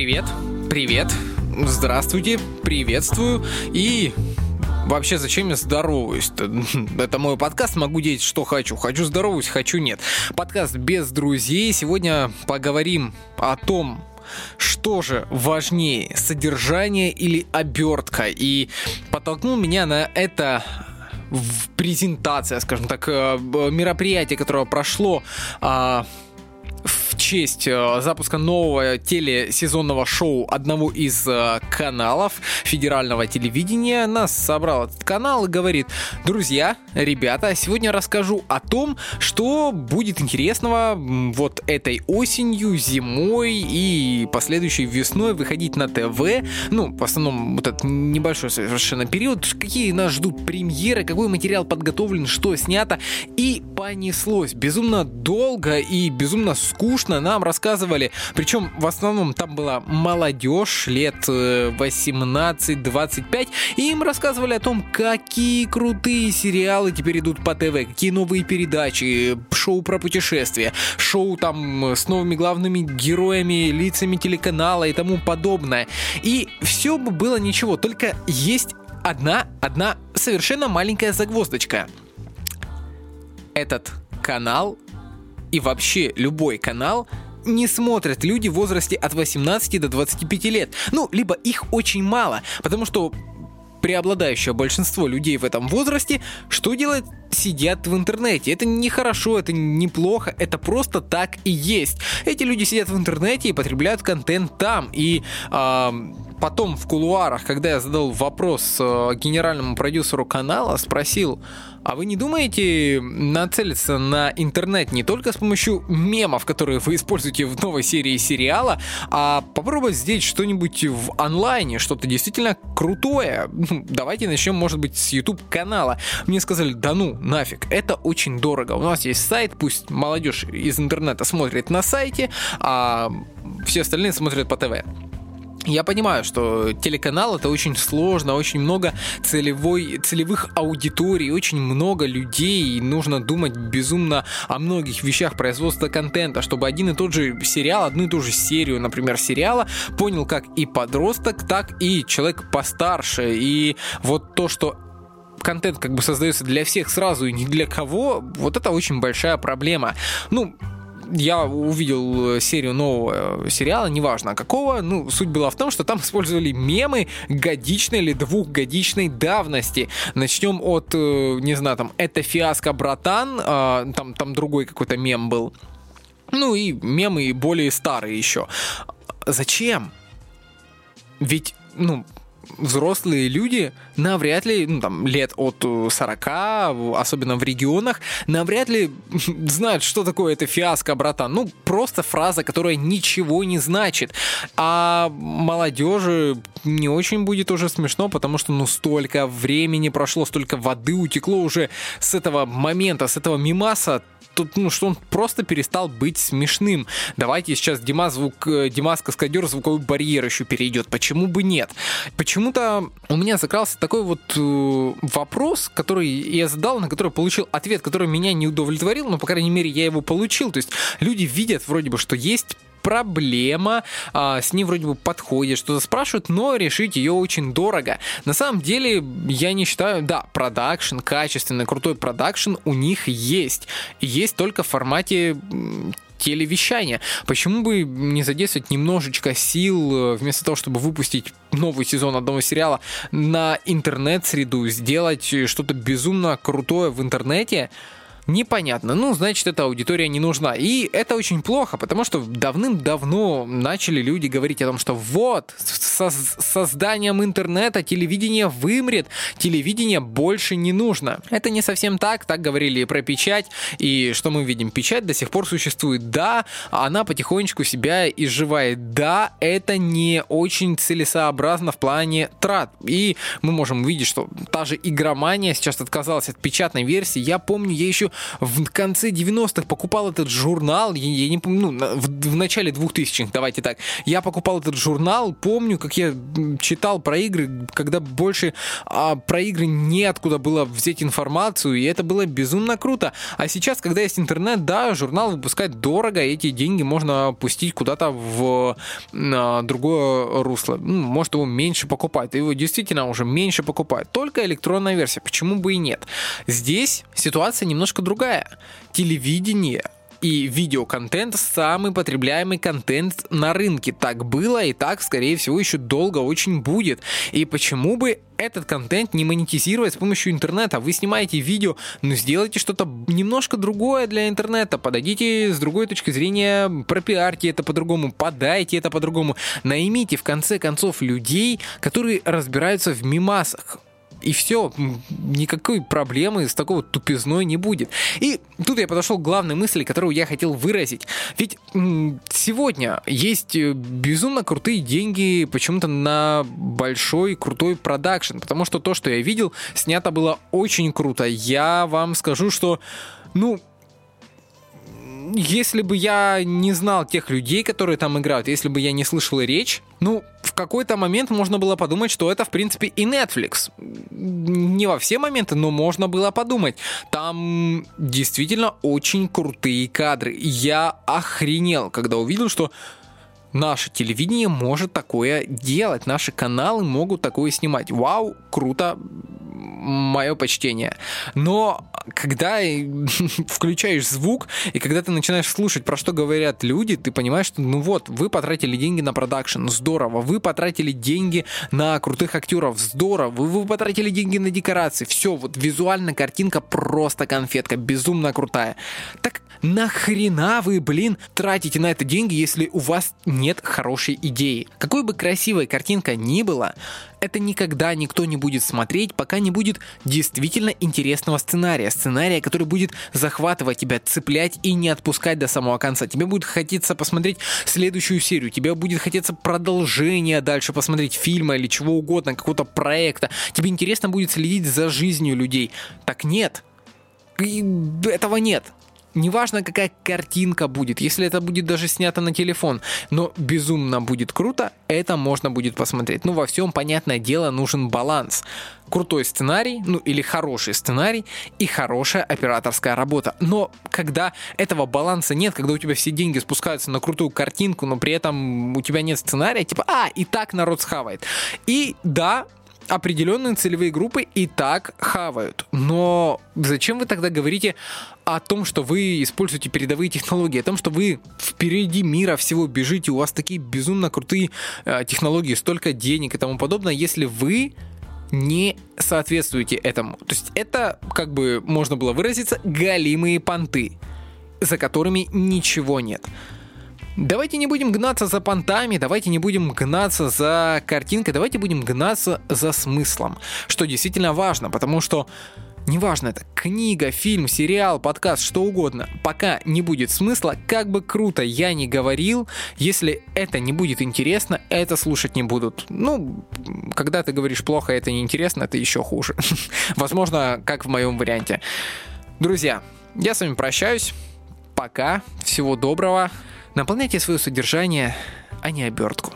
Привет, привет, здравствуйте, приветствую и Вообще, зачем я здороваюсь? -то? Это мой подкаст, могу делать, что хочу. Хочу здороваюсь, хочу нет. Подкаст без друзей. Сегодня поговорим о том, что же важнее, содержание или обертка? И подтолкнул меня на это презентация, скажем так, э, мероприятие, которое прошло а, честь э, запуска нового телесезонного шоу одного из э, каналов федерального телевидения нас собрал этот канал и говорит, друзья, ребята, сегодня расскажу о том, что будет интересного вот этой осенью, зимой и последующей весной выходить на ТВ. Ну, в основном вот этот небольшой совершенно период. Какие нас ждут премьеры, какой материал подготовлен, что снято. И понеслось безумно долго и безумно скучно нам рассказывали, причем в основном там была молодежь лет 18-25, э, и им рассказывали о том, какие крутые сериалы теперь идут по ТВ, какие новые передачи, шоу про путешествия, шоу там с новыми главными героями, лицами телеканала и тому подобное. И все бы было ничего, только есть одна, одна совершенно маленькая загвоздочка. Этот канал и вообще любой канал не смотрят люди в возрасте от 18 до 25 лет. Ну, либо их очень мало, потому что преобладающее большинство людей в этом возрасте что делает? Сидят в интернете. Это не хорошо, это неплохо, это просто так и есть. Эти люди сидят в интернете и потребляют контент там. И э, потом в кулуарах, когда я задал вопрос э, генеральному продюсеру канала, спросил, а вы не думаете нацелиться на интернет не только с помощью мемов, которые вы используете в новой серии сериала, а попробовать сделать что-нибудь в онлайне, что-то действительно крутое? Ну, давайте начнем, может быть, с YouTube канала. Мне сказали, да ну, нафиг, это очень дорого. У нас есть сайт, пусть молодежь из интернета смотрит на сайте, а все остальные смотрят по ТВ. Я понимаю, что телеканал это очень сложно, очень много целевой, целевых аудиторий, очень много людей, и нужно думать безумно о многих вещах производства контента, чтобы один и тот же сериал, одну и ту же серию, например, сериала понял как и подросток, так и человек постарше. И вот то, что контент как бы создается для всех сразу и не для кого, вот это очень большая проблема. Ну, я увидел э, серию нового э, сериала, неважно какого, ну, суть была в том, что там использовали мемы годичной или двухгодичной давности. Начнем от, э, не знаю, там, это фиаско, братан, а, там, там другой какой-то мем был. Ну и мемы более старые еще. Зачем? Ведь, ну, взрослые люди навряд ли, ну, там, лет от 40, особенно в регионах, навряд ли знают, что такое это фиаско, братан. Ну, просто фраза, которая ничего не значит. А молодежи не очень будет уже смешно, потому что, ну, столько времени прошло, столько воды утекло уже с этого момента, с этого мимаса, тут, ну, что он просто перестал быть смешным. Давайте сейчас Димас, звук, э, Димас Каскадер звуковой барьер еще перейдет. Почему бы нет? Почему-то у меня закрался такой вот э, вопрос, который я задал, на который получил ответ, который меня не удовлетворил, но, по крайней мере, я его получил. То есть люди видят вроде бы, что есть проблема, а, с ней вроде бы подходит, что-то спрашивают, но решить ее очень дорого. На самом деле, я не считаю, да, продакшн, качественный, крутой продакшн у них есть. есть только в формате телевещания. Почему бы не задействовать немножечко сил э, вместо того, чтобы выпустить новый сезон одного сериала на интернет-среду, сделать что-то безумно крутое в интернете? Непонятно. Ну, значит, эта аудитория не нужна. И это очень плохо, потому что давным-давно начали люди говорить о том, что вот, со созданием интернета телевидение вымрет, телевидение больше не нужно. Это не совсем так, так говорили про печать, и что мы видим? Печать до сих пор существует. Да, она потихонечку себя изживает. Да, это не очень целесообразно в плане трат. И мы можем увидеть, что та же игромания сейчас отказалась от печатной версии. Я помню, я еще в конце 90-х покупал этот журнал, я, я не помню, ну, в, в начале 2000-х, давайте так. Я покупал этот журнал, помню, как я читал про игры, когда больше а, про игры неоткуда было взять информацию, и это было безумно круто. А сейчас, когда есть интернет, да, журнал выпускать дорого, эти деньги можно пустить куда-то в а, другое русло. Ну, может, его меньше покупать. Его действительно уже меньше покупают. Только электронная версия. Почему бы и нет? Здесь ситуация немножко другая. Телевидение и видеоконтент самый потребляемый контент на рынке. Так было и так, скорее всего, еще долго очень будет. И почему бы этот контент не монетизировать с помощью интернета. Вы снимаете видео, но сделайте что-то немножко другое для интернета. Подойдите с другой точки зрения, пропиарьте это по-другому, подайте это по-другому. Наймите в конце концов людей, которые разбираются в мимасах и все, никакой проблемы с такого тупизной не будет. И тут я подошел к главной мысли, которую я хотел выразить. Ведь сегодня есть э, безумно крутые деньги почему-то на большой крутой продакшн, потому что то, что я видел, снято было очень круто. Я вам скажу, что ну, если бы я не знал тех людей, которые там играют, если бы я не слышал речь, ну, какой-то момент можно было подумать, что это, в принципе, и Netflix. Не во все моменты, но можно было подумать. Там действительно очень крутые кадры. Я охренел, когда увидел, что наше телевидение может такое делать, наши каналы могут такое снимать. Вау, круто, мое почтение. Но когда включаешь звук, и когда ты начинаешь слушать, про что говорят люди, ты понимаешь, что ну вот, вы потратили деньги на продакшн, здорово, вы потратили деньги на крутых актеров, здорово, вы, вы потратили деньги на декорации, все, вот визуально картинка просто конфетка, безумно крутая. Так нахрена вы, блин, тратите на это деньги, если у вас нет хорошей идеи? Какой бы красивой картинка ни была, это никогда никто не будет смотреть, пока не будет действительно интересного сценария. Сценария, который будет захватывать тебя, цеплять и не отпускать до самого конца. Тебе будет хотеться посмотреть следующую серию, тебе будет хотеться продолжение дальше посмотреть фильма или чего угодно, какого-то проекта. Тебе интересно будет следить за жизнью людей. Так нет. И этого нет неважно какая картинка будет, если это будет даже снято на телефон, но безумно будет круто, это можно будет посмотреть. Ну, во всем, понятное дело, нужен баланс. Крутой сценарий, ну или хороший сценарий и хорошая операторская работа. Но когда этого баланса нет, когда у тебя все деньги спускаются на крутую картинку, но при этом у тебя нет сценария, типа, а, и так народ схавает. И да, определенные целевые группы и так хавают. Но зачем вы тогда говорите о том, что вы используете передовые технологии, о том, что вы впереди мира всего бежите, у вас такие безумно крутые э, технологии, столько денег и тому подобное, если вы не соответствуете этому. То есть это, как бы можно было выразиться, галимые понты, за которыми ничего нет. Давайте не будем гнаться за понтами, давайте не будем гнаться за картинкой, давайте будем гнаться за смыслом, что действительно важно, потому что Неважно, это книга, фильм, сериал, подкаст, что угодно. Пока не будет смысла, как бы круто я ни говорил, если это не будет интересно, это слушать не будут. Ну, когда ты говоришь плохо, это неинтересно, это еще хуже. Возможно, как в моем варианте. Друзья, я с вами прощаюсь. Пока. Всего доброго. Наполняйте свое содержание, а не обертку.